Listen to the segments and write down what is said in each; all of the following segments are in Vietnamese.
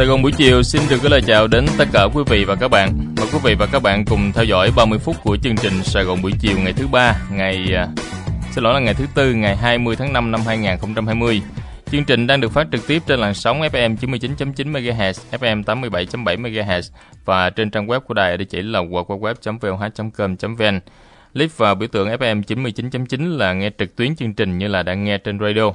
Sài Gòn buổi chiều xin được gửi lời chào đến tất cả quý vị và các bạn. Mời quý vị và các bạn cùng theo dõi 30 phút của chương trình Sài Gòn buổi chiều ngày thứ ba, ngày à, xin lỗi là ngày thứ tư, ngày 20 tháng 5 năm 2020. Chương trình đang được phát trực tiếp trên làn sóng FM 99.9 MHz, FM 87.7 MHz và trên trang web của đài ở địa chỉ là www.voh.com.vn. Clip và biểu tượng FM 99.9 là nghe trực tuyến chương trình như là đang nghe trên radio.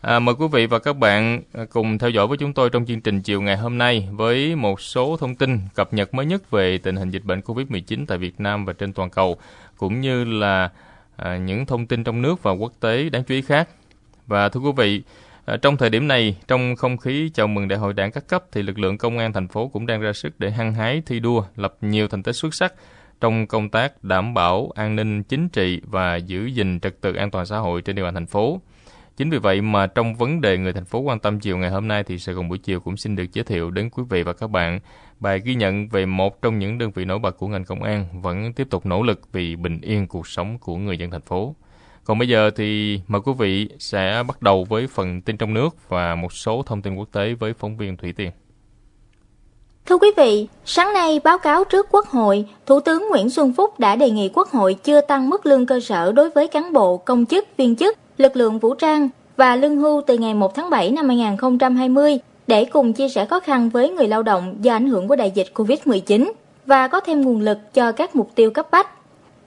À, mời quý vị và các bạn à, cùng theo dõi với chúng tôi trong chương trình chiều ngày hôm nay với một số thông tin cập nhật mới nhất về tình hình dịch bệnh COVID-19 tại Việt Nam và trên toàn cầu, cũng như là à, những thông tin trong nước và quốc tế đáng chú ý khác. Và thưa quý vị, à, trong thời điểm này, trong không khí chào mừng đại hội đảng các cấp, thì lực lượng công an thành phố cũng đang ra sức để hăng hái thi đua, lập nhiều thành tích xuất sắc trong công tác đảm bảo an ninh chính trị và giữ gìn trật tự an toàn xã hội trên địa bàn thành phố. Chính vì vậy mà trong vấn đề người thành phố quan tâm chiều ngày hôm nay thì Sài Gòn buổi chiều cũng xin được giới thiệu đến quý vị và các bạn bài ghi nhận về một trong những đơn vị nổi bật của ngành công an vẫn tiếp tục nỗ lực vì bình yên cuộc sống của người dân thành phố. Còn bây giờ thì mời quý vị sẽ bắt đầu với phần tin trong nước và một số thông tin quốc tế với phóng viên Thủy Tiên. Thưa quý vị, sáng nay báo cáo trước Quốc hội, Thủ tướng Nguyễn Xuân Phúc đã đề nghị Quốc hội chưa tăng mức lương cơ sở đối với cán bộ, công chức, viên chức lực lượng vũ trang và lương hưu từ ngày 1 tháng 7 năm 2020 để cùng chia sẻ khó khăn với người lao động do ảnh hưởng của đại dịch COVID-19 và có thêm nguồn lực cho các mục tiêu cấp bách.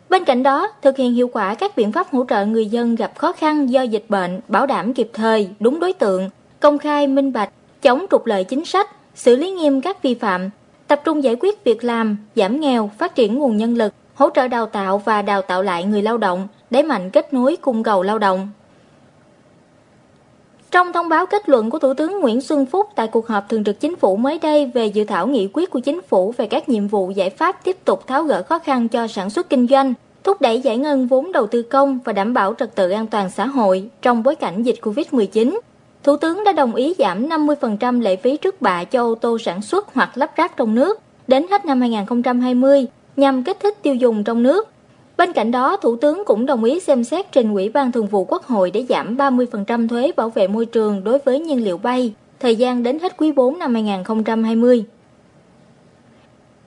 Bên cạnh đó, thực hiện hiệu quả các biện pháp hỗ trợ người dân gặp khó khăn do dịch bệnh, bảo đảm kịp thời, đúng đối tượng, công khai, minh bạch, chống trục lợi chính sách, xử lý nghiêm các vi phạm, tập trung giải quyết việc làm, giảm nghèo, phát triển nguồn nhân lực, hỗ trợ đào tạo và đào tạo lại người lao động, đẩy mạnh kết nối cung cầu lao động, trong thông báo kết luận của Thủ tướng Nguyễn Xuân Phúc tại cuộc họp thường trực chính phủ mới đây về dự thảo nghị quyết của chính phủ về các nhiệm vụ giải pháp tiếp tục tháo gỡ khó khăn cho sản xuất kinh doanh, thúc đẩy giải ngân vốn đầu tư công và đảm bảo trật tự an toàn xã hội trong bối cảnh dịch Covid-19. Thủ tướng đã đồng ý giảm 50% lệ phí trước bạ cho ô tô sản xuất hoặc lắp ráp trong nước đến hết năm 2020 nhằm kích thích tiêu dùng trong nước Bên cạnh đó, Thủ tướng cũng đồng ý xem xét trình Ủy ban Thường vụ Quốc hội để giảm 30% thuế bảo vệ môi trường đối với nhiên liệu bay, thời gian đến hết quý 4 năm 2020.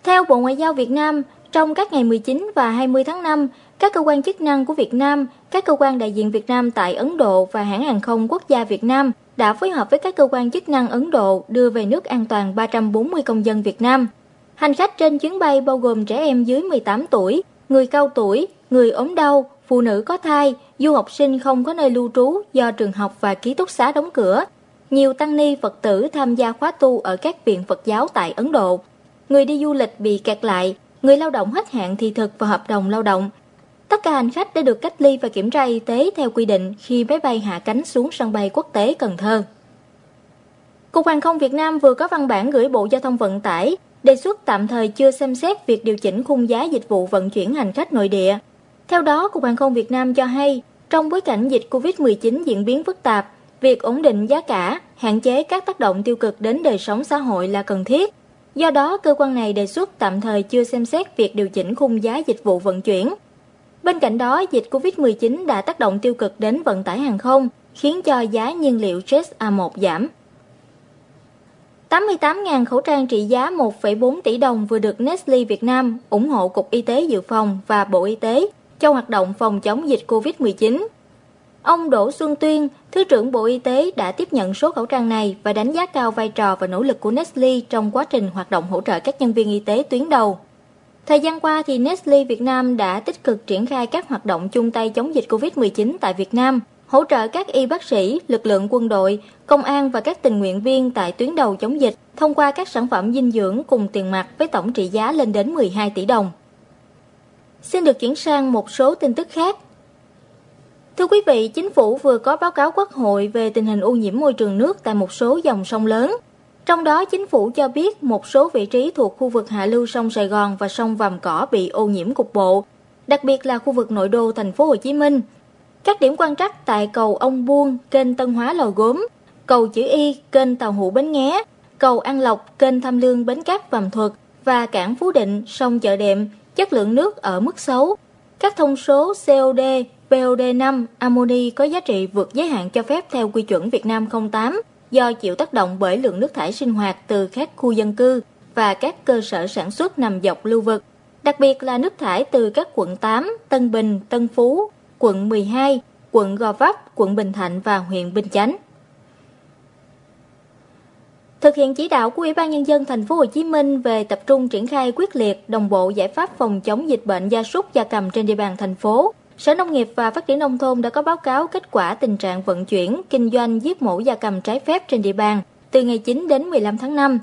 Theo Bộ Ngoại giao Việt Nam, trong các ngày 19 và 20 tháng 5, các cơ quan chức năng của Việt Nam, các cơ quan đại diện Việt Nam tại Ấn Độ và hãng hàng không quốc gia Việt Nam đã phối hợp với các cơ quan chức năng Ấn Độ đưa về nước an toàn 340 công dân Việt Nam. Hành khách trên chuyến bay bao gồm trẻ em dưới 18 tuổi, người cao tuổi, người ốm đau, phụ nữ có thai, du học sinh không có nơi lưu trú do trường học và ký túc xá đóng cửa. Nhiều tăng ni Phật tử tham gia khóa tu ở các viện Phật giáo tại Ấn Độ. Người đi du lịch bị kẹt lại, người lao động hết hạn thị thực và hợp đồng lao động. Tất cả hành khách đã được cách ly và kiểm tra y tế theo quy định khi máy bay hạ cánh xuống sân bay quốc tế Cần Thơ. Cục Hàng không Việt Nam vừa có văn bản gửi Bộ Giao thông Vận tải đề xuất tạm thời chưa xem xét việc điều chỉnh khung giá dịch vụ vận chuyển hành khách nội địa. Theo đó, Cục Hàng không Việt Nam cho hay, trong bối cảnh dịch COVID-19 diễn biến phức tạp, việc ổn định giá cả, hạn chế các tác động tiêu cực đến đời sống xã hội là cần thiết. Do đó, cơ quan này đề xuất tạm thời chưa xem xét việc điều chỉnh khung giá dịch vụ vận chuyển. Bên cạnh đó, dịch COVID-19 đã tác động tiêu cực đến vận tải hàng không, khiến cho giá nhiên liệu Jet A1 giảm. 88.000 khẩu trang trị giá 1,4 tỷ đồng vừa được Nestle Việt Nam ủng hộ Cục Y tế Dự phòng và Bộ Y tế cho hoạt động phòng chống dịch COVID-19. Ông Đỗ Xuân Tuyên, Thứ trưởng Bộ Y tế đã tiếp nhận số khẩu trang này và đánh giá cao vai trò và nỗ lực của Nestle trong quá trình hoạt động hỗ trợ các nhân viên y tế tuyến đầu. Thời gian qua thì Nestle Việt Nam đã tích cực triển khai các hoạt động chung tay chống dịch COVID-19 tại Việt Nam – hỗ trợ các y bác sĩ, lực lượng quân đội, công an và các tình nguyện viên tại tuyến đầu chống dịch thông qua các sản phẩm dinh dưỡng cùng tiền mặt với tổng trị giá lên đến 12 tỷ đồng. Xin được chuyển sang một số tin tức khác. Thưa quý vị, chính phủ vừa có báo cáo quốc hội về tình hình ô nhiễm môi trường nước tại một số dòng sông lớn. Trong đó, chính phủ cho biết một số vị trí thuộc khu vực hạ lưu sông Sài Gòn và sông Vàm Cỏ bị ô nhiễm cục bộ, đặc biệt là khu vực nội đô thành phố Hồ Chí Minh, các điểm quan trắc tại cầu Ông Buôn, kênh Tân Hóa Lò Gốm, cầu Chữ Y, kênh Tàu Hủ Bến Nghé, cầu An Lộc, kênh Tham Lương Bến Cát Vàm Thuật và cảng Phú Định, sông Chợ Đệm, chất lượng nước ở mức xấu. Các thông số COD, POD5, amoni có giá trị vượt giới hạn cho phép theo quy chuẩn Việt Nam 08 do chịu tác động bởi lượng nước thải sinh hoạt từ các khu dân cư và các cơ sở sản xuất nằm dọc lưu vực, đặc biệt là nước thải từ các quận 8, Tân Bình, Tân Phú, quận 12, quận Gò Vấp, quận Bình Thạnh và huyện Bình Chánh. Thực hiện chỉ đạo của Ủy ban nhân dân thành phố Hồ Chí Minh về tập trung triển khai quyết liệt đồng bộ giải pháp phòng chống dịch bệnh gia súc gia cầm trên địa bàn thành phố, Sở Nông nghiệp và Phát triển Nông thôn đã có báo cáo kết quả tình trạng vận chuyển, kinh doanh giết mổ gia cầm trái phép trên địa bàn từ ngày 9 đến 15 tháng 5.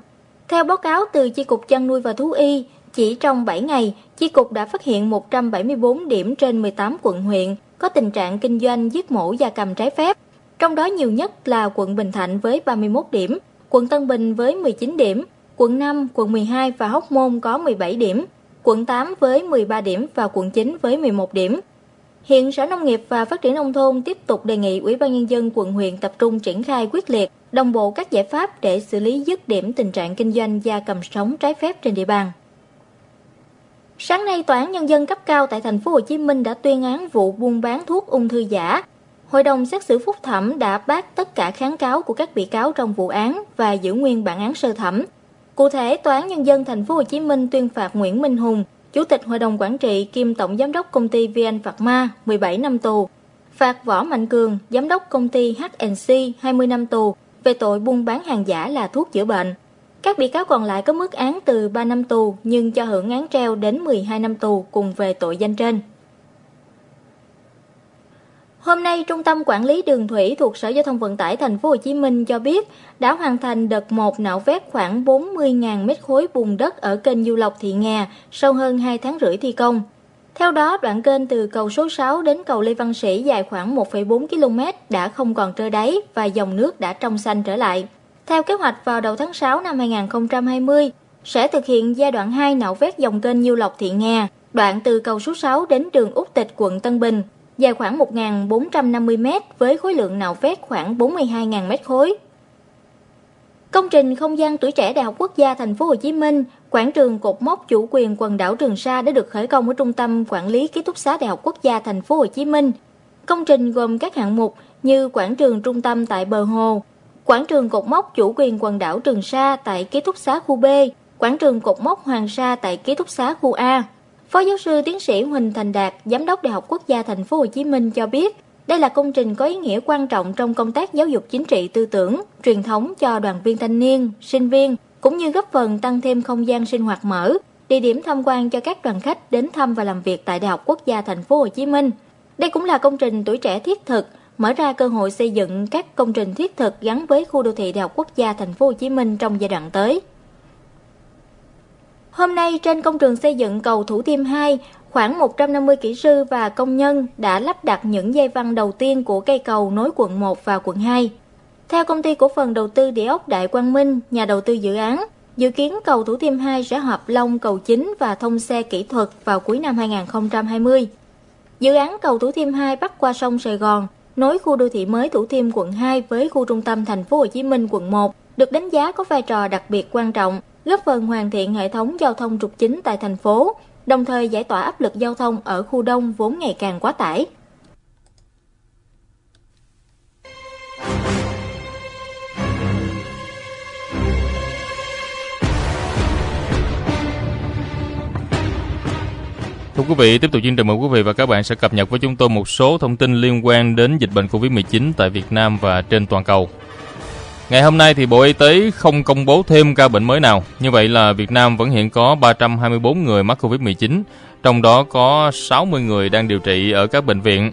Theo báo cáo từ Chi cục chăn nuôi và thú y, chỉ trong 7 ngày, Chi cục đã phát hiện 174 điểm trên 18 quận huyện có tình trạng kinh doanh giết mổ gia cầm trái phép. Trong đó nhiều nhất là quận Bình Thạnh với 31 điểm, quận Tân Bình với 19 điểm, quận 5, quận 12 và Hóc Môn có 17 điểm, quận 8 với 13 điểm và quận 9 với 11 điểm. Hiện Sở Nông nghiệp và Phát triển Nông thôn tiếp tục đề nghị Ủy ban Nhân dân quận huyện tập trung triển khai quyết liệt, đồng bộ các giải pháp để xử lý dứt điểm tình trạng kinh doanh gia cầm sống trái phép trên địa bàn. Sáng nay, Tòa án Nhân dân cấp cao tại thành phố Hồ Chí Minh đã tuyên án vụ buôn bán thuốc ung thư giả. Hội đồng xét xử phúc thẩm đã bác tất cả kháng cáo của các bị cáo trong vụ án và giữ nguyên bản án sơ thẩm. Cụ thể, Tòa án Nhân dân thành phố Hồ Chí Minh tuyên phạt Nguyễn Minh Hùng, Chủ tịch Hội đồng Quản trị kiêm Tổng Giám đốc Công ty VN Phạc Ma 17 năm tù, phạt Võ Mạnh Cường, Giám đốc Công ty HNC 20 năm tù về tội buôn bán hàng giả là thuốc chữa bệnh. Các bị cáo còn lại có mức án từ 3 năm tù nhưng cho hưởng án treo đến 12 năm tù cùng về tội danh trên. Hôm nay, Trung tâm Quản lý Đường thủy thuộc Sở Giao thông Vận tải Thành phố Hồ Chí Minh cho biết đã hoàn thành đợt 1 nạo vét khoảng 40.000 mét khối bùn đất ở kênh Du Lộc Thị Nga sau hơn 2 tháng rưỡi thi công. Theo đó, đoạn kênh từ cầu số 6 đến cầu Lê Văn Sĩ dài khoảng 1,4 km đã không còn trơ đáy và dòng nước đã trong xanh trở lại. Theo kế hoạch vào đầu tháng 6 năm 2020, sẽ thực hiện giai đoạn 2 nạo vét dòng kênh Nhiêu Lộc Thị Nga, đoạn từ cầu số 6 đến đường Úc Tịch quận Tân Bình, dài khoảng 1.450 m với khối lượng nạo vét khoảng 42.000 m khối. Công trình không gian tuổi trẻ Đại học Quốc gia Thành phố Hồ Chí Minh, quảng trường cột mốc chủ quyền quần đảo Trường Sa đã được khởi công ở Trung tâm Quản lý Ký túc xá Đại học Quốc gia Thành phố Hồ Chí Minh. Công trình gồm các hạng mục như quảng trường trung tâm tại bờ hồ, quảng trường cột mốc chủ quyền quần đảo Trường Sa tại ký túc xá khu B, quảng trường cột mốc Hoàng Sa tại ký túc xá khu A. Phó giáo sư tiến sĩ Huỳnh Thành Đạt, giám đốc Đại học Quốc gia Thành phố Hồ Chí Minh cho biết, đây là công trình có ý nghĩa quan trọng trong công tác giáo dục chính trị tư tưởng, truyền thống cho đoàn viên thanh niên, sinh viên, cũng như góp phần tăng thêm không gian sinh hoạt mở, địa điểm tham quan cho các đoàn khách đến thăm và làm việc tại Đại học Quốc gia Thành phố Hồ Chí Minh. Đây cũng là công trình tuổi trẻ thiết thực, mở ra cơ hội xây dựng các công trình thiết thực gắn với khu đô thị Đại học Quốc gia Thành phố Hồ Chí Minh trong giai đoạn tới. Hôm nay trên công trường xây dựng cầu Thủ Thiêm 2, khoảng 150 kỹ sư và công nhân đã lắp đặt những dây văn đầu tiên của cây cầu nối quận 1 và quận 2. Theo công ty cổ phần đầu tư địa ốc Đại Quang Minh, nhà đầu tư dự án, dự kiến cầu Thủ Thiêm 2 sẽ hợp long cầu chính và thông xe kỹ thuật vào cuối năm 2020. Dự án cầu Thủ Thiêm 2 bắc qua sông Sài Gòn, nối khu đô thị mới Thủ Thiêm quận 2 với khu trung tâm thành phố Hồ Chí Minh quận 1, được đánh giá có vai trò đặc biệt quan trọng góp phần hoàn thiện hệ thống giao thông trục chính tại thành phố, đồng thời giải tỏa áp lực giao thông ở khu đông vốn ngày càng quá tải. Thưa quý vị, tiếp tục chương trình mời quý vị và các bạn sẽ cập nhật với chúng tôi một số thông tin liên quan đến dịch bệnh Covid-19 tại Việt Nam và trên toàn cầu. Ngày hôm nay thì Bộ Y tế không công bố thêm ca bệnh mới nào. Như vậy là Việt Nam vẫn hiện có 324 người mắc Covid-19, trong đó có 60 người đang điều trị ở các bệnh viện.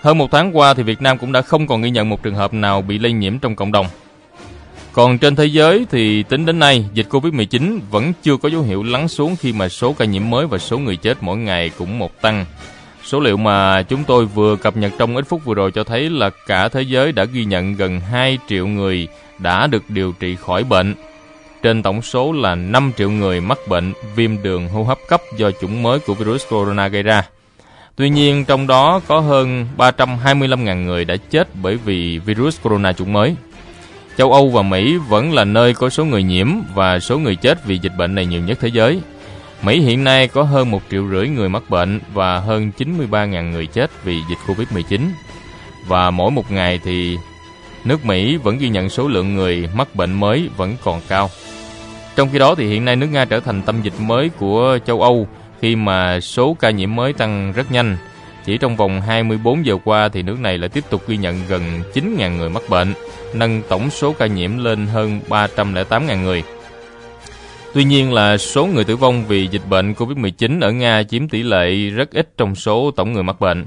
Hơn một tháng qua thì Việt Nam cũng đã không còn ghi nhận một trường hợp nào bị lây nhiễm trong cộng đồng. Còn trên thế giới thì tính đến nay, dịch Covid-19 vẫn chưa có dấu hiệu lắng xuống khi mà số ca nhiễm mới và số người chết mỗi ngày cũng một tăng. Số liệu mà chúng tôi vừa cập nhật trong ít phút vừa rồi cho thấy là cả thế giới đã ghi nhận gần 2 triệu người đã được điều trị khỏi bệnh. Trên tổng số là 5 triệu người mắc bệnh viêm đường hô hấp cấp do chủng mới của virus corona gây ra. Tuy nhiên, trong đó có hơn 325.000 người đã chết bởi vì virus corona chủng mới. Châu Âu và Mỹ vẫn là nơi có số người nhiễm và số người chết vì dịch bệnh này nhiều nhất thế giới. Mỹ hiện nay có hơn 1 triệu rưỡi người mắc bệnh và hơn 93.000 người chết vì dịch Covid-19. Và mỗi một ngày thì nước Mỹ vẫn ghi nhận số lượng người mắc bệnh mới vẫn còn cao. Trong khi đó thì hiện nay nước Nga trở thành tâm dịch mới của châu Âu khi mà số ca nhiễm mới tăng rất nhanh. Chỉ trong vòng 24 giờ qua thì nước này lại tiếp tục ghi nhận gần 9.000 người mắc bệnh, nâng tổng số ca nhiễm lên hơn 308.000 người. Tuy nhiên là số người tử vong vì dịch bệnh COVID-19 ở Nga chiếm tỷ lệ rất ít trong số tổng người mắc bệnh.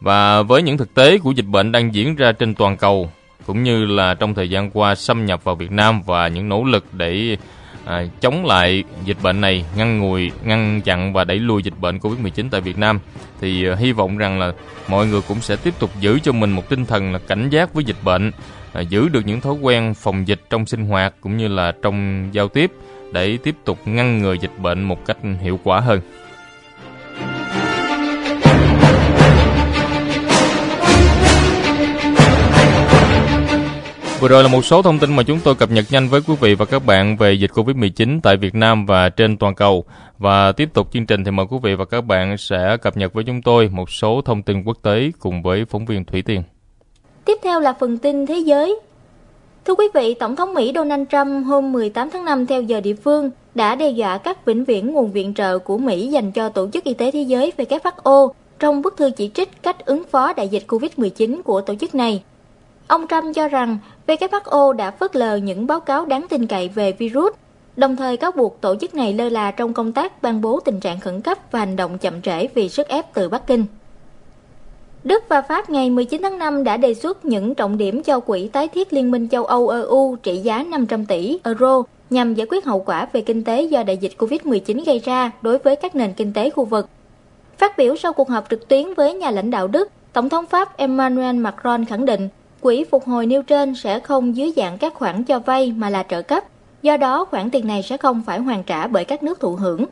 Và với những thực tế của dịch bệnh đang diễn ra trên toàn cầu, cũng như là trong thời gian qua xâm nhập vào Việt Nam và những nỗ lực để à, chống lại dịch bệnh này, ngăn ngùi, ngăn chặn và đẩy lùi dịch bệnh Covid-19 tại Việt Nam thì à, hy vọng rằng là mọi người cũng sẽ tiếp tục giữ cho mình một tinh thần là cảnh giác với dịch bệnh, à, giữ được những thói quen phòng dịch trong sinh hoạt cũng như là trong giao tiếp để tiếp tục ngăn ngừa dịch bệnh một cách hiệu quả hơn. Vừa rồi là một số thông tin mà chúng tôi cập nhật nhanh với quý vị và các bạn về dịch Covid-19 tại Việt Nam và trên toàn cầu. Và tiếp tục chương trình thì mời quý vị và các bạn sẽ cập nhật với chúng tôi một số thông tin quốc tế cùng với phóng viên Thủy Tiên. Tiếp theo là phần tin thế giới. Thưa quý vị, Tổng thống Mỹ Donald Trump hôm 18 tháng 5 theo giờ địa phương đã đe dọa các vĩnh viễn nguồn viện trợ của Mỹ dành cho Tổ chức Y tế Thế giới WHO trong bức thư chỉ trích cách ứng phó đại dịch COVID-19 của tổ chức này. Ông Trump cho rằng WHO đã phớt lờ những báo cáo đáng tin cậy về virus, đồng thời cáo buộc tổ chức này lơ là trong công tác ban bố tình trạng khẩn cấp và hành động chậm trễ vì sức ép từ Bắc Kinh. Đức và Pháp ngày 19 tháng 5 đã đề xuất những trọng điểm cho quỹ tái thiết Liên minh châu Âu EU trị giá 500 tỷ euro nhằm giải quyết hậu quả về kinh tế do đại dịch COVID-19 gây ra đối với các nền kinh tế khu vực. Phát biểu sau cuộc họp trực tuyến với nhà lãnh đạo Đức, Tổng thống Pháp Emmanuel Macron khẳng định Quỹ phục hồi nêu trên sẽ không dưới dạng các khoản cho vay mà là trợ cấp, do đó khoản tiền này sẽ không phải hoàn trả bởi các nước thụ hưởng.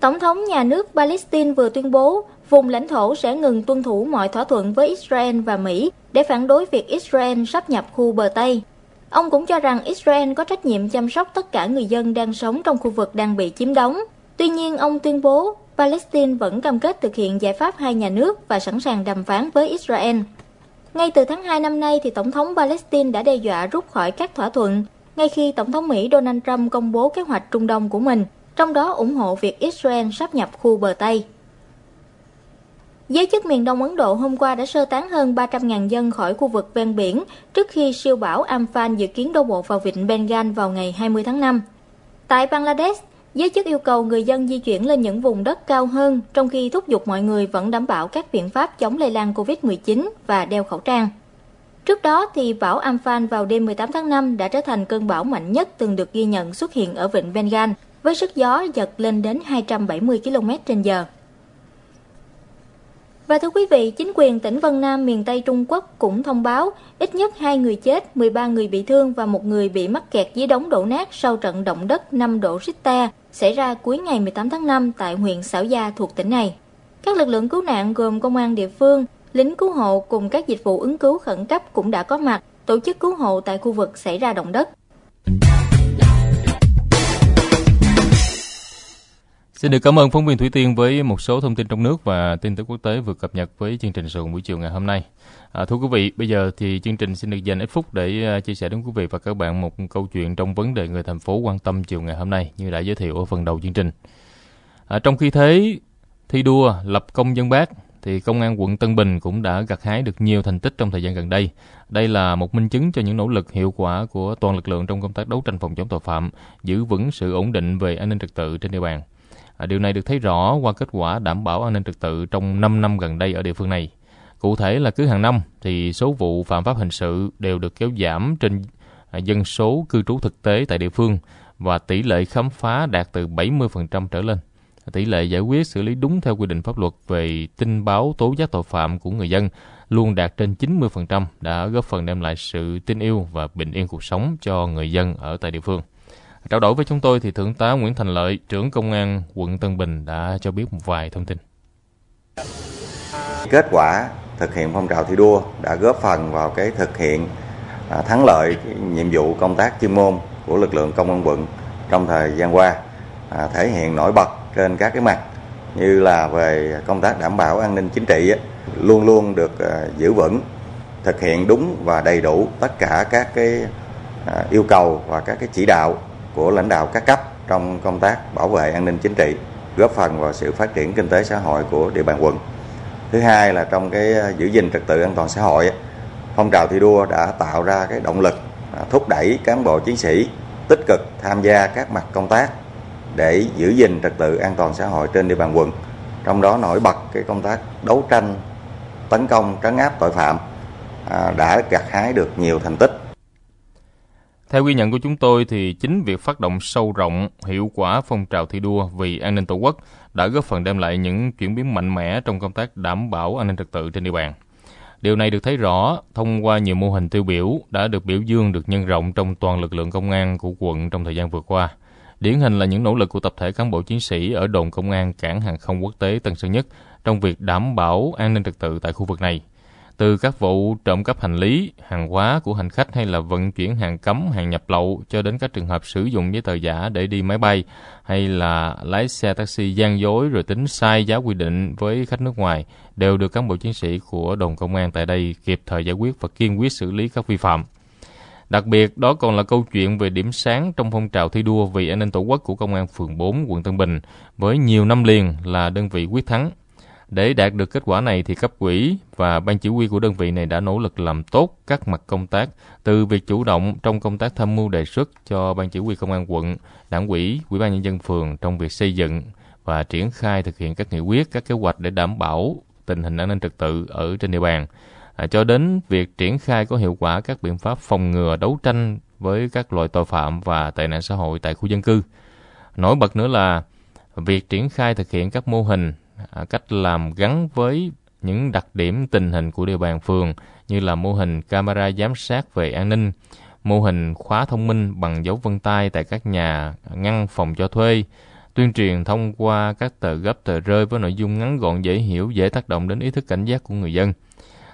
Tổng thống nhà nước Palestine vừa tuyên bố vùng lãnh thổ sẽ ngừng tuân thủ mọi thỏa thuận với Israel và Mỹ để phản đối việc Israel sắp nhập khu bờ Tây. Ông cũng cho rằng Israel có trách nhiệm chăm sóc tất cả người dân đang sống trong khu vực đang bị chiếm đóng. Tuy nhiên, ông tuyên bố Palestine vẫn cam kết thực hiện giải pháp hai nhà nước và sẵn sàng đàm phán với Israel. Ngay từ tháng 2 năm nay, thì Tổng thống Palestine đã đe dọa rút khỏi các thỏa thuận, ngay khi Tổng thống Mỹ Donald Trump công bố kế hoạch Trung Đông của mình, trong đó ủng hộ việc Israel sắp nhập khu bờ Tây. Giới chức miền Đông Ấn Độ hôm qua đã sơ tán hơn 300.000 dân khỏi khu vực ven biển trước khi siêu bão Amphan dự kiến đổ bộ vào vịnh Bengal vào ngày 20 tháng 5. Tại Bangladesh, Giới chức yêu cầu người dân di chuyển lên những vùng đất cao hơn, trong khi thúc giục mọi người vẫn đảm bảo các biện pháp chống lây lan COVID-19 và đeo khẩu trang. Trước đó, thì bão Amphan vào đêm 18 tháng 5 đã trở thành cơn bão mạnh nhất từng được ghi nhận xuất hiện ở vịnh Bengal, với sức gió giật lên đến 270 km h và thưa quý vị, chính quyền tỉnh Vân Nam miền Tây Trung Quốc cũng thông báo ít nhất 2 người chết, 13 người bị thương và một người bị mắc kẹt dưới đống đổ nát sau trận động đất 5 độ Richter xảy ra cuối ngày 18 tháng 5 tại huyện Sảo Gia thuộc tỉnh này. Các lực lượng cứu nạn gồm công an địa phương, lính cứu hộ cùng các dịch vụ ứng cứu khẩn cấp cũng đã có mặt tổ chức cứu hộ tại khu vực xảy ra động đất. Xin được cảm ơn phóng viên Thủy Tiên với một số thông tin trong nước và tin tức quốc tế vừa cập nhật với chương trình sự buổi chiều ngày hôm nay. À, thưa quý vị, bây giờ thì chương trình xin được dành ít phút để à, chia sẻ đến quý vị và các bạn một câu chuyện trong vấn đề người thành phố quan tâm chiều ngày hôm nay như đã giới thiệu ở phần đầu chương trình. À, trong khi thế thi đua lập công dân bác thì công an quận Tân Bình cũng đã gặt hái được nhiều thành tích trong thời gian gần đây. Đây là một minh chứng cho những nỗ lực hiệu quả của toàn lực lượng trong công tác đấu tranh phòng chống tội phạm, giữ vững sự ổn định về an ninh trật tự trên địa bàn. À, điều này được thấy rõ qua kết quả đảm bảo an ninh trật tự trong 5 năm gần đây ở địa phương này. Cụ thể là cứ hàng năm thì số vụ phạm pháp hình sự đều được kéo giảm trên à, dân số cư trú thực tế tại địa phương và tỷ lệ khám phá đạt từ 70% trở lên. Tỷ lệ giải quyết xử lý đúng theo quy định pháp luật về tin báo tố giác tội phạm của người dân luôn đạt trên 90% đã góp phần đem lại sự tin yêu và bình yên cuộc sống cho người dân ở tại địa phương. Trao đổi với chúng tôi thì Thượng tá Nguyễn Thành Lợi, trưởng công an quận Tân Bình đã cho biết một vài thông tin. Kết quả thực hiện phong trào thi đua đã góp phần vào cái thực hiện à, thắng lợi nhiệm vụ công tác chuyên môn của lực lượng công an quận trong thời gian qua à, thể hiện nổi bật trên các cái mặt như là về công tác đảm bảo an ninh chính trị luôn luôn được à, giữ vững thực hiện đúng và đầy đủ tất cả các cái yêu cầu và các cái chỉ đạo của lãnh đạo các cấp trong công tác bảo vệ an ninh chính trị, góp phần vào sự phát triển kinh tế xã hội của địa bàn quận. Thứ hai là trong cái ờ, giữ gìn trật tự an toàn xã hội, phong trào thi đua đã tạo ra cái động lực à, thúc đẩy cán bộ chiến sĩ tích cực tham gia các mặt công tác để giữ gìn trật tự an toàn xã hội trên địa bàn quận. Trong đó nổi bật cái công tác đấu tranh, tấn công, trấn áp tội phạm à, đã gặt hái được nhiều thành tích theo ghi nhận của chúng tôi thì chính việc phát động sâu rộng, hiệu quả phong trào thi đua vì an ninh Tổ quốc đã góp phần đem lại những chuyển biến mạnh mẽ trong công tác đảm bảo an ninh trật tự trên địa bàn. Điều này được thấy rõ thông qua nhiều mô hình tiêu biểu đã được biểu dương được nhân rộng trong toàn lực lượng công an của quận trong thời gian vừa qua. Điển hình là những nỗ lực của tập thể cán bộ chiến sĩ ở đồn công an cảng hàng không quốc tế Tân Sơn Nhất trong việc đảm bảo an ninh trật tự tại khu vực này – từ các vụ trộm cắp hành lý, hàng hóa của hành khách hay là vận chuyển hàng cấm, hàng nhập lậu cho đến các trường hợp sử dụng giấy tờ giả để đi máy bay hay là lái xe taxi gian dối rồi tính sai giá quy định với khách nước ngoài đều được cán bộ chiến sĩ của đồn công an tại đây kịp thời giải quyết và kiên quyết xử lý các vi phạm. Đặc biệt, đó còn là câu chuyện về điểm sáng trong phong trào thi đua vì an ninh tổ quốc của Công an phường 4, quận Tân Bình, với nhiều năm liền là đơn vị quyết thắng để đạt được kết quả này thì cấp quỹ và ban chỉ huy của đơn vị này đã nỗ lực làm tốt các mặt công tác từ việc chủ động trong công tác tham mưu đề xuất cho ban chỉ huy công an quận, đảng quỹ, ủy ban nhân dân phường trong việc xây dựng và triển khai thực hiện các nghị quyết, các kế hoạch để đảm bảo tình hình an ninh trật tự ở trên địa bàn. À, cho đến việc triển khai có hiệu quả các biện pháp phòng ngừa đấu tranh với các loại tội phạm và tệ nạn xã hội tại khu dân cư. Nổi bật nữa là việc triển khai thực hiện các mô hình À, cách làm gắn với những đặc điểm tình hình của địa bàn phường như là mô hình camera giám sát về an ninh, mô hình khóa thông minh bằng dấu vân tay tại các nhà ngăn phòng cho thuê, tuyên truyền thông qua các tờ gấp tờ rơi với nội dung ngắn gọn dễ hiểu, dễ tác động đến ý thức cảnh giác của người dân.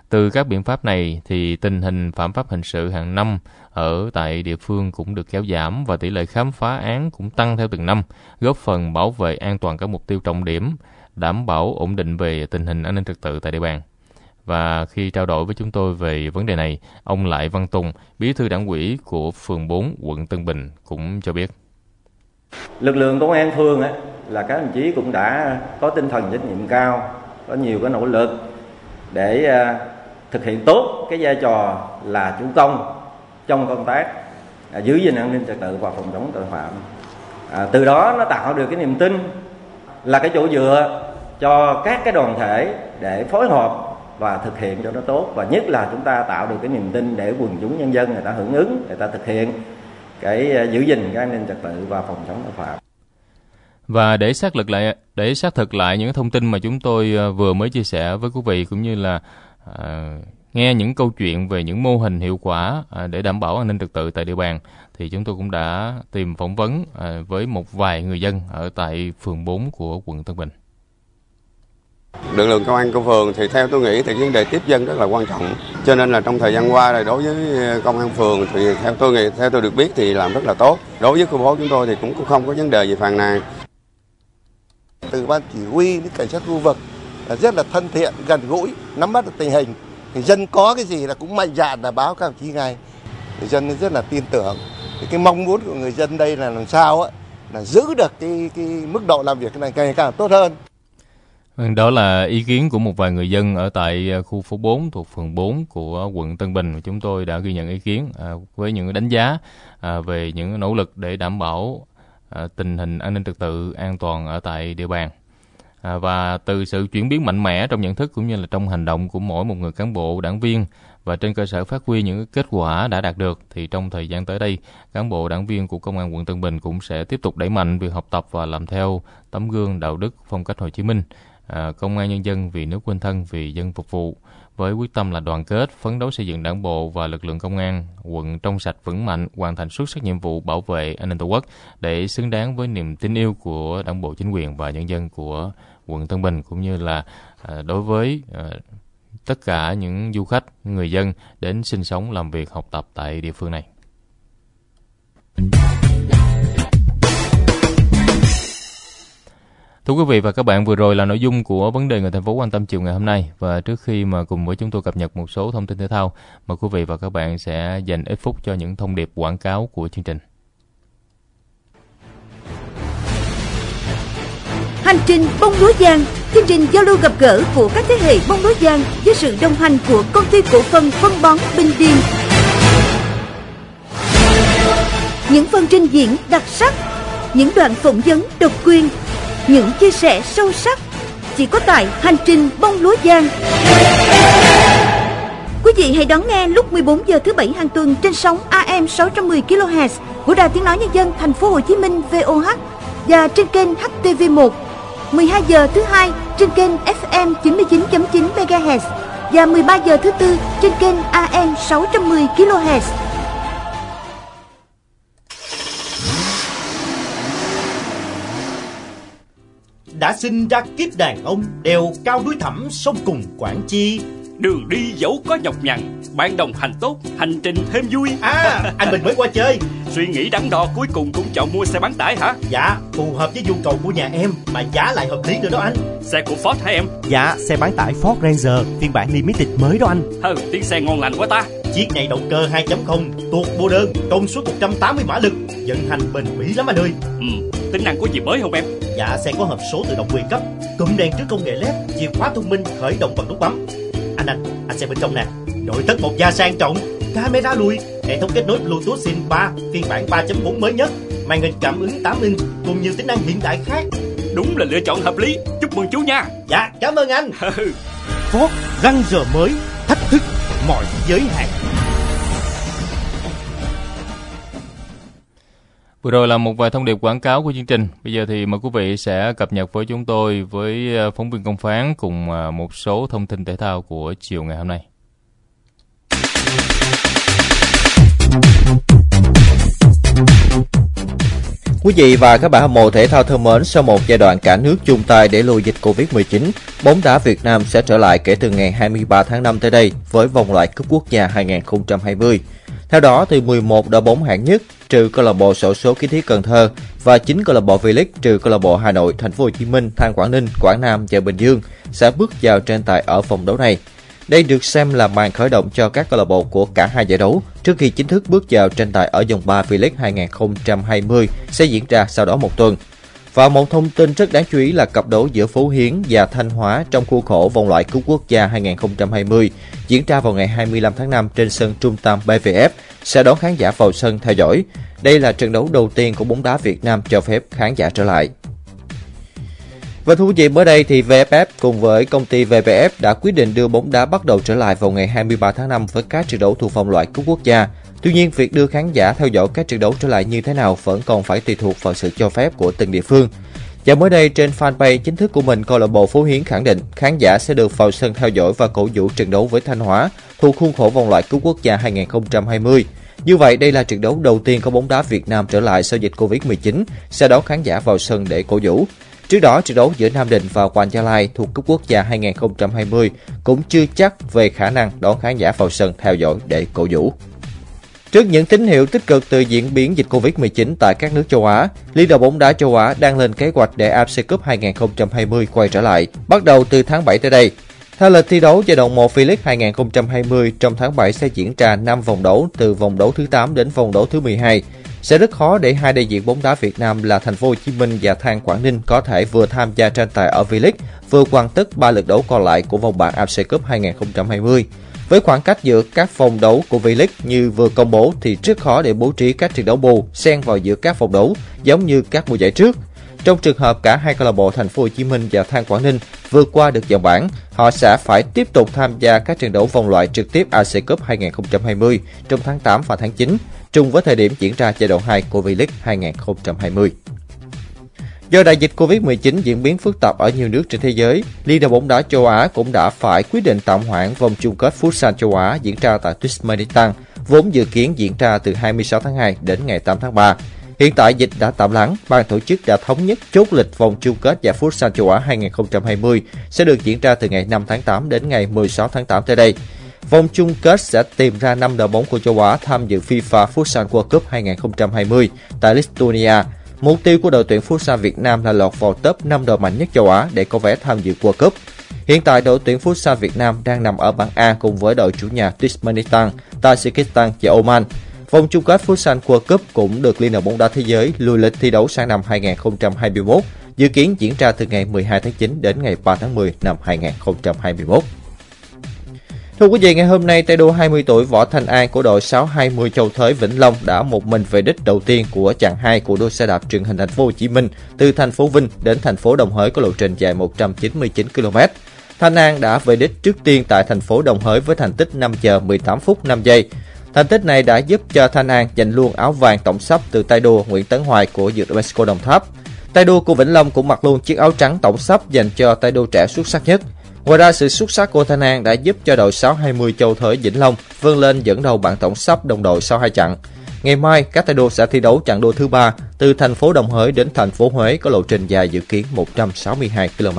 Từ các biện pháp này thì tình hình phạm pháp hình sự hàng năm ở tại địa phương cũng được kéo giảm và tỷ lệ khám phá án cũng tăng theo từng năm, góp phần bảo vệ an toàn các mục tiêu trọng điểm, đảm bảo ổn định về tình hình an ninh trật tự tại địa bàn. Và khi trao đổi với chúng tôi về vấn đề này, ông Lại Văn Tùng, bí thư đảng ủy của phường 4, quận Tân Bình cũng cho biết. Lực lượng công an phường á, là các đồng chí cũng đã có tinh thần trách nhiệm cao, có nhiều cái nỗ lực để à, thực hiện tốt cái vai trò là chủ công trong công tác à, giữ gìn an ninh trật tự và phòng chống tội phạm. À, từ đó nó tạo được cái niềm tin là cái chỗ dựa cho các cái đoàn thể để phối hợp và thực hiện cho nó tốt và nhất là chúng ta tạo được cái niềm tin để quần chúng nhân dân người ta hưởng ứng người ta thực hiện cái ờ, giữ gìn cái an ninh trật tự và phòng chống tội phạm và để xác lực lại để xác thực lại những thông tin mà chúng tôi ờ, vừa mới chia sẻ với quý vị cũng như là à, nghe những câu chuyện về những mô hình hiệu quả à, để đảm bảo an ninh trật tự tại địa bàn thì chúng tôi cũng đã tìm phỏng vấn à, với một vài người dân ở tại phường 4 của quận Tân Bình. Lực lượng công an của phường thì theo tôi nghĩ thì vấn đề tiếp dân rất là quan trọng. Cho nên là trong thời gian qua này đối với ờ, công an phường thì theo tôi nghĩ theo tôi được biết thì làm rất là tốt. Đối với khu phố chúng tôi thì cũng không có vấn đề gì phàn nàn. Từ ban chỉ huy đến cảnh sát khu vực là rất là thân thiện, gần gũi, nắm bắt được tình hình. Thì dân có cái gì là cũng mạnh dạn là báo các đồng chí ngay. Thì dân rất là tin tưởng. Thì cái mong muốn của người dân đây là làm sao á là giữ được cái cái mức độ làm việc này ngày càng tốt hơn. Đó là ý kiến của một vài người dân ở tại à, khu phố 4 thuộc phường 4 của quận Tân Bình. Chúng tôi đã ghi nhận ý kiến à, với những đánh giá à, về những nỗ lực để đảm bảo tình hình an ninh trật tự an toàn ở tại địa bàn. và từ sự chuyển biến mạnh mẽ trong nhận thức cũng như là trong hành động của mỗi một người cán bộ, đảng viên và trên cơ sở phát huy những kết quả đã đạt được thì trong thời gian tới đây, cán bộ đảng viên của Công an quận Tân Bình cũng sẽ tiếp tục đẩy mạnh việc học tập và làm theo tấm gương đạo đức phong cách Hồ Chí Minh à, công an nhân dân vì nước quên thân vì dân phục vụ. Với quyết tâm là đoàn kết phấn đấu xây dựng đảng bộ và lực lượng công an quận trong sạch vững mạnh hoàn thành xuất sắc nhiệm vụ bảo vệ an ninh tổ quốc để xứng đáng với niềm tin yêu của đảng bộ chính quyền và nhân dân của quận Tân Bình cũng như là à, đối với à, tất cả những du khách người dân đến sinh sống làm việc học tập tại địa phương này. Thưa quý vị và các bạn, vừa rồi là nội dung của vấn đề người thành phố quan tâm chiều ngày hôm nay và trước khi mà cùng với chúng tôi cập nhật một số thông tin thể thao, mời quý vị và các bạn sẽ dành ít phút cho những thông điệp quảng cáo của chương trình. Hành trình bông lúa giang, chương trình giao lưu gặp gỡ của các thế hệ bông lúa giang với sự đồng hành của công ty cổ phần phân bón Bình Điền. Những phần trình diễn đặc sắc, những đoạn phỏng vấn độc quyền, những chia sẻ sâu sắc, chỉ có tại hành trình bông lúa giang. Quý vị hãy đón nghe lúc 14 giờ thứ bảy hàng tuần trên sóng AM 610 kHz của Đài Tiếng nói nhân dân thành phố Hồ Chí Minh VOH và trên kênh HTV1 12 giờ thứ hai trên kênh FM 99.9 MHz và 13 giờ thứ tư trên kênh AM 610 kHz. Đã sinh ra kiếp đàn ông đèo cao núi thẳm sông cùng Quảng Chi. Đường đi dẫu có nhọc nhằn Bạn đồng hành tốt Hành trình thêm vui. À anh mình mới qua chơi. Suy nghĩ đắn đo cuối cùng cũng chọn mua xe bán tải hả? Dạ phù hợp với nhu cầu của nhà em Mà giá lại hợp lý nữa đó anh. Xe của Ford hả em? Dạ xe bán tải Ford Ranger Phiên bản limited mới đó anh. Hừ tiếng xe ngon lành quá ta. Chiếc này động cơ 2.0 Tuột bô đơn Công suất 180 mã lực Vận hành bền bỉ lắm anh ơi. Ừ tính năng có gì mới không em? Dạ xe có hộp số tự động quyền cấp Cụm đèn trước công nghệ led Chìa khóa thông minh khởi động bằng nút bấm. Anh anh anh xem bên trong nè. Nội thất một gia sang trọng camera lùi hệ thống kết nối bluetooth SIM 3 phiên bản 3.4 mới nhất màn hình cảm ứng 8 inch cùng nhiều tính năng hiện đại khác. Đúng là lựa chọn hợp lý. Chúc mừng chú nha. Dạ cảm ơn anh. Ford răng giờ mới thách thức mọi giới hạn Vừa rồi là một vài thông điệp quảng cáo của chương trình. Bây giờ thì mời quý vị sẽ cập nhật với chúng tôi với ờ, phóng viên công phán cùng ờ, một số thông tin thể thao của chiều ngày hôm nay. Quý vị và các bạn hâm mộ thể thao thân mến, sau một giai đoạn cả nước chung tay để lùi dịch Covid-19, bóng đá Việt Nam sẽ trở lại kể từ ngày 23 tháng 5 tới đây với vòng loại cúp quốc gia 2020. Theo đó, từ 11 đội bóng hạng nhất trừ câu lạc bộ sổ số kiến thí Cần Thơ và 9 câu lạc bộ V-League trừ câu lạc bộ Hà Nội, Thành phố Hồ Chí Minh, Than Quảng Ninh, Quảng Nam và Bình Dương sẽ bước vào tranh tài ở vòng đấu này. Đây được xem là màn khởi động cho các câu lạc bộ của cả hai giải đấu trước khi chính thức bước vào tranh tài ở vòng 3 V-League 2020 sẽ diễn ra sau đó một tuần. Và một thông tin rất đáng chú ý là cặp đấu giữa Phú Hiến và Thanh Hóa trong khuôn khổ vòng loại cúp quốc gia 2020 diễn ra vào ngày 25 tháng 5 trên sân trung tâm BVF sẽ đón khán giả vào sân theo dõi. Đây là trận đấu đầu tiên của bóng đá Việt Nam cho phép khán giả trở lại. Và thú vị, mới đây thì VFF cùng với công ty VPF đã quyết định đưa bóng đá bắt đầu trở lại vào ngày 23 tháng 5 với các trận đấu thuộc vòng loại cúp quốc gia. Tuy nhiên, việc đưa khán giả theo dõi các trận đấu trở lại như thế nào vẫn còn phải tùy thuộc vào sự cho phép của từng địa phương. Và mới đây trên fanpage chính thức của mình, câu lạc bộ Phú Hiến khẳng định khán giả sẽ được vào sân theo dõi và cổ vũ trận đấu với Thanh Hóa thuộc khuôn khổ vòng loại cúp quốc gia 2020. Như vậy, đây là trận đấu đầu tiên có bóng đá Việt Nam trở lại sau dịch Covid-19, sẽ đón khán giả vào sân để cổ vũ. Trước đó, trận đấu giữa Nam Định và Hoàng Gia Lai thuộc cúp quốc gia 2020 cũng chưa chắc về khả năng đón khán giả vào sân theo dõi để cổ vũ. Trước những tín hiệu tích cực từ diễn biến dịch Covid-19 tại các nước châu Á, Liên đoàn bóng đá châu Á đang lên kế hoạch để AFC Cup 2020 quay trở lại, bắt đầu từ tháng 7 tới đây. Theo lịch thi đấu giai đoạn 1 V-League 2020, trong tháng 7 sẽ diễn ra 5 vòng đấu từ vòng đấu thứ 8 đến vòng đấu thứ 12. Sẽ rất khó để hai đại diện bóng đá Việt Nam là Thành phố Hồ Chí Minh và Than Quảng Ninh có thể vừa tham gia tranh tài ở V-League, vừa hoàn tất ba lượt đấu còn lại của vòng bảng AFC Cup 2020. Với khoảng cách giữa các vòng đấu của V-League như vừa công bố thì rất khó để bố trí các trận đấu bù xen vào giữa các vòng đấu giống như các mùa giải trước. Trong trường hợp cả hai câu lạc bộ Thành phố Hồ Chí Minh và Than Quảng Ninh vượt qua được vòng bảng, họ sẽ phải tiếp tục tham gia các trận đấu vòng loại trực tiếp ASEAN Cup 2020 trong tháng 8 và tháng 9, trùng với thời điểm diễn ra giai đoạn 2 của V-League 2020. Do đại dịch Covid-19 diễn biến phức tạp ở nhiều nước trên thế giới, Liên đoàn bóng đá châu Á cũng đã phải quyết định tạm hoãn vòng chung kết Futsal châu Á diễn ra tại Turkmenistan, vốn dự kiến diễn ra từ 26 tháng 2 đến ngày 8 tháng 3. Hiện tại dịch đã tạm lắng, ban tổ chức đã thống nhất chốt lịch vòng chung kết giải Futsal châu Á 2020 sẽ được diễn ra từ ngày 5 tháng 8 đến ngày 16 tháng 8 tới đây. Vòng chung kết sẽ tìm ra 5 đội bóng của châu Á tham dự FIFA Futsal World Cup 2020 tại Lithuania Mục tiêu của đội tuyển Futsal Việt Nam là lọt vào top 5 đội mạnh nhất châu Á để có vé tham dự World Cup. Hiện tại đội tuyển Futsal Việt Nam đang nằm ở bảng A cùng với đội chủ nhà Turkmenistan, Tajikistan và Oman. Vòng chung kết Futsal World Cup cũng được Liên đoàn bóng đá thế giới lùi lịch thi đấu sang năm 2021, dự kiến diễn ra từ ngày 12 tháng 9 đến ngày 3 tháng 10 năm 2021. Thưa quý vị, ngày hôm nay, tay đua 20 tuổi Võ Thanh An của đội 620 Châu Thới Vĩnh Long đã một mình về đích đầu tiên của chặng 2 của đua xe đạp truyền hình thành phố Hồ Chí Minh từ thành phố Vinh đến thành phố Đồng Hới có lộ trình dài 199 km. Thanh An đã về đích trước tiên tại thành phố Đồng Hới với thành tích 5 giờ 18 phút 5 giây. Thành tích này đã giúp cho Thanh An giành luôn áo vàng tổng sắp từ tay đua Nguyễn Tấn Hoài của Dược Mexico Đồng Tháp. Tay đua của Vĩnh Long cũng mặc luôn chiếc áo trắng tổng sắp dành cho tay đua trẻ xuất sắc nhất. Ngoài ra, sự xuất sắc của Thanh An đã giúp cho đội 620 Châu Thới Vĩnh Long vươn lên dẫn đầu bảng tổng sắp đồng đội sau hai trận Ngày mai, các tay đua sẽ thi đấu chặng đua thứ ba từ thành phố Đồng Hới đến thành phố Huế có lộ trình dài dự kiến 162 km.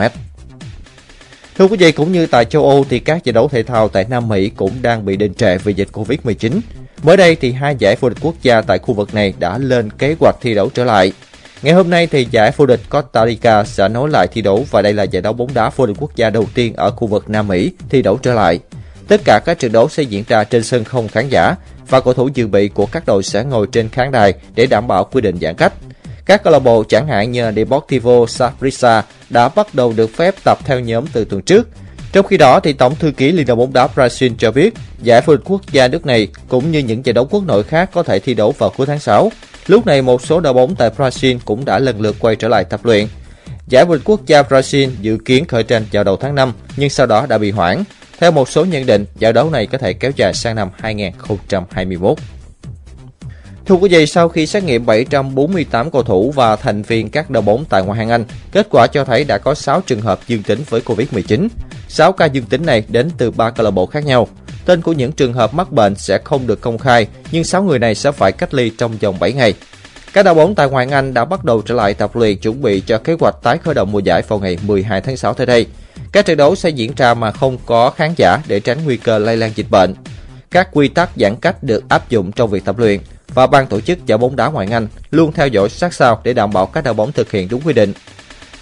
Thưa quý vị, cũng như tại châu Âu thì các giải đấu thể thao tại Nam Mỹ cũng đang bị đình trệ vì dịch Covid-19. Mới đây thì hai giải vô địch quốc gia tại khu vực này đã lên kế hoạch thi đấu trở lại. Ngày hôm nay thì giải vô địch Costa Rica sẽ nối lại thi đấu và đây là giải đấu bóng đá vô địch quốc gia đầu tiên ở khu vực Nam Mỹ thi đấu trở lại. Tất cả các trận đấu sẽ diễn ra trên sân không khán giả và cầu thủ dự bị của các đội sẽ ngồi trên khán đài để đảm bảo quy định giãn cách. Các câu lạc bộ chẳng hạn như Deportivo Saprissa đã bắt đầu được phép tập theo nhóm từ tuần trước. Trong khi đó, thì Tổng thư ký Liên đoàn bóng đá Brazil cho biết giải vô địch quốc gia nước này cũng như những giải đấu quốc nội khác có thể thi đấu vào cuối tháng 6. Lúc này một số đội bóng tại Brazil cũng đã lần lượt quay trở lại tập luyện. Giải vô địch quốc gia Brazil dự kiến khởi tranh vào đầu tháng 5 nhưng sau đó đã bị hoãn. Theo một số nhận định, giải đấu này có thể kéo dài sang năm 2021. Thưa quý vị, sau khi xét nghiệm 748 cầu thủ và thành viên các đội bóng tại ngoại hạng Anh, kết quả cho thấy đã có 6 trường hợp dương tính với Covid-19. 6 ca dương tính này đến từ 3 câu lạc bộ khác nhau. Tên của những trường hợp mắc bệnh sẽ không được công khai, nhưng 6 người này sẽ phải cách ly trong vòng 7 ngày. Các đội bóng tại ngoại Anh đã bắt đầu trở lại tập luyện chuẩn bị cho kế hoạch tái khởi động mùa giải vào ngày 12 tháng 6 tới đây. Các trận đấu sẽ diễn ra mà không có khán giả để tránh nguy cơ lây lan dịch bệnh. Các quy tắc giãn cách được áp dụng trong việc tập luyện và ban tổ chức giải bóng đá ngoại Anh luôn theo dõi sát sao để đảm bảo các đội bóng thực hiện đúng quy định.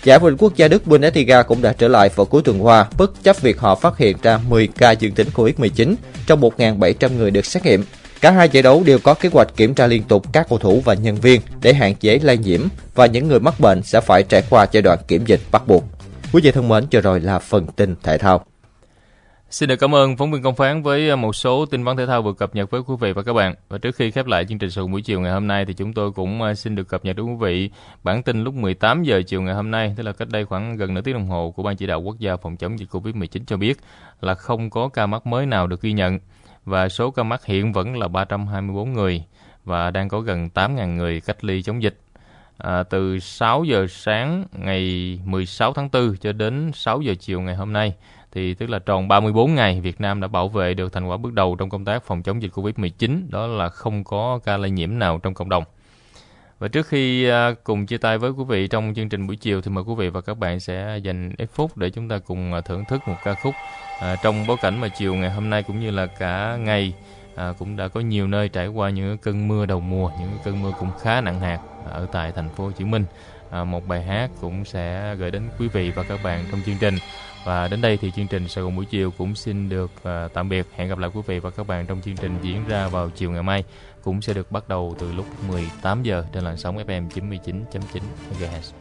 Giải vô quốc gia Đức Bundesliga cũng đã trở lại vào cuối tuần qua, bất chấp việc họ phát hiện ra 10 ca dương tính COVID-19 trong 1.700 người được xét nghiệm. Cả hai giải đấu đều có kế hoạch kiểm tra liên tục các cầu thủ và nhân viên để hạn chế lây nhiễm và những người mắc bệnh sẽ phải trải qua giai đoạn kiểm dịch bắt buộc. Quý vị thân mến, chờ rồi là phần tin thể thao. Xin được cảm ơn phóng viên công phán với à, một số tin vắn thể thao vừa cập nhật với quý vị và các bạn. Và trước khi khép lại chương trình sự buổi chiều ngày hôm nay thì chúng tôi cũng à, xin được cập nhật đến quý vị bản tin lúc 18 giờ chiều ngày hôm nay, tức là cách đây khoảng gần nửa tiếng đồng hồ của Ban chỉ đạo quốc gia phòng chống dịch Covid-19 cho biết là không có ca mắc mới nào được ghi nhận và số ca mắc hiện vẫn là 324 người và đang có gần 8.000 người cách ly chống dịch. À, từ 6 giờ sáng ngày 16 tháng 4 cho đến 6 giờ chiều ngày hôm nay thì tức là tròn 34 ngày Việt Nam đã bảo vệ được thành quả bước đầu trong công tác phòng chống dịch Covid-19 đó là không có ca lây nhiễm nào trong cộng đồng. Và trước khi à, cùng chia tay với quý vị trong chương trình buổi chiều thì mời quý vị và các bạn sẽ dành ít phút để chúng ta cùng à, thưởng thức một ca khúc à, trong bối cảnh mà chiều ngày hôm nay cũng như là cả ngày à, cũng đã có nhiều nơi trải qua những cơn mưa đầu mùa, những cơn mưa cũng khá nặng hạt ở tại thành phố Hồ Chí Minh. À, một bài hát cũng sẽ gửi đến quý vị và các bạn trong chương trình. Và đến đây thì chương trình Sài Gòn buổi chiều cũng xin được uh, tạm biệt. Hẹn gặp lại quý vị và các bạn trong chương trình diễn ra vào chiều ngày mai cũng sẽ được bắt đầu từ lúc 18 giờ trên làn sóng FM 99.9 MHz.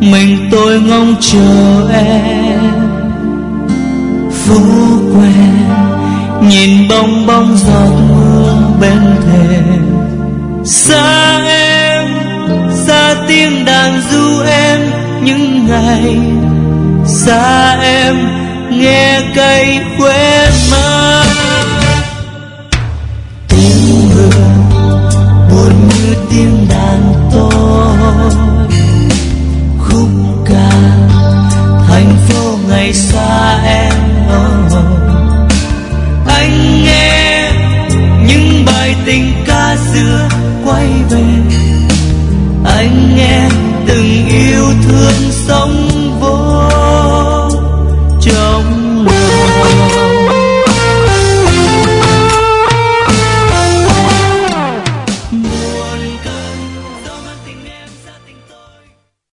Mình tôi ngóng chờ em. Phố quen nhìn bong bóng giọt mưa bên thềm. Xa em, xa tiếng đàn du em những ngày. Xa em, nghe cây quên ngày xa em oh, oh. anh nghe những bài tình ca xưa quay về anh nghe từng yêu thương sống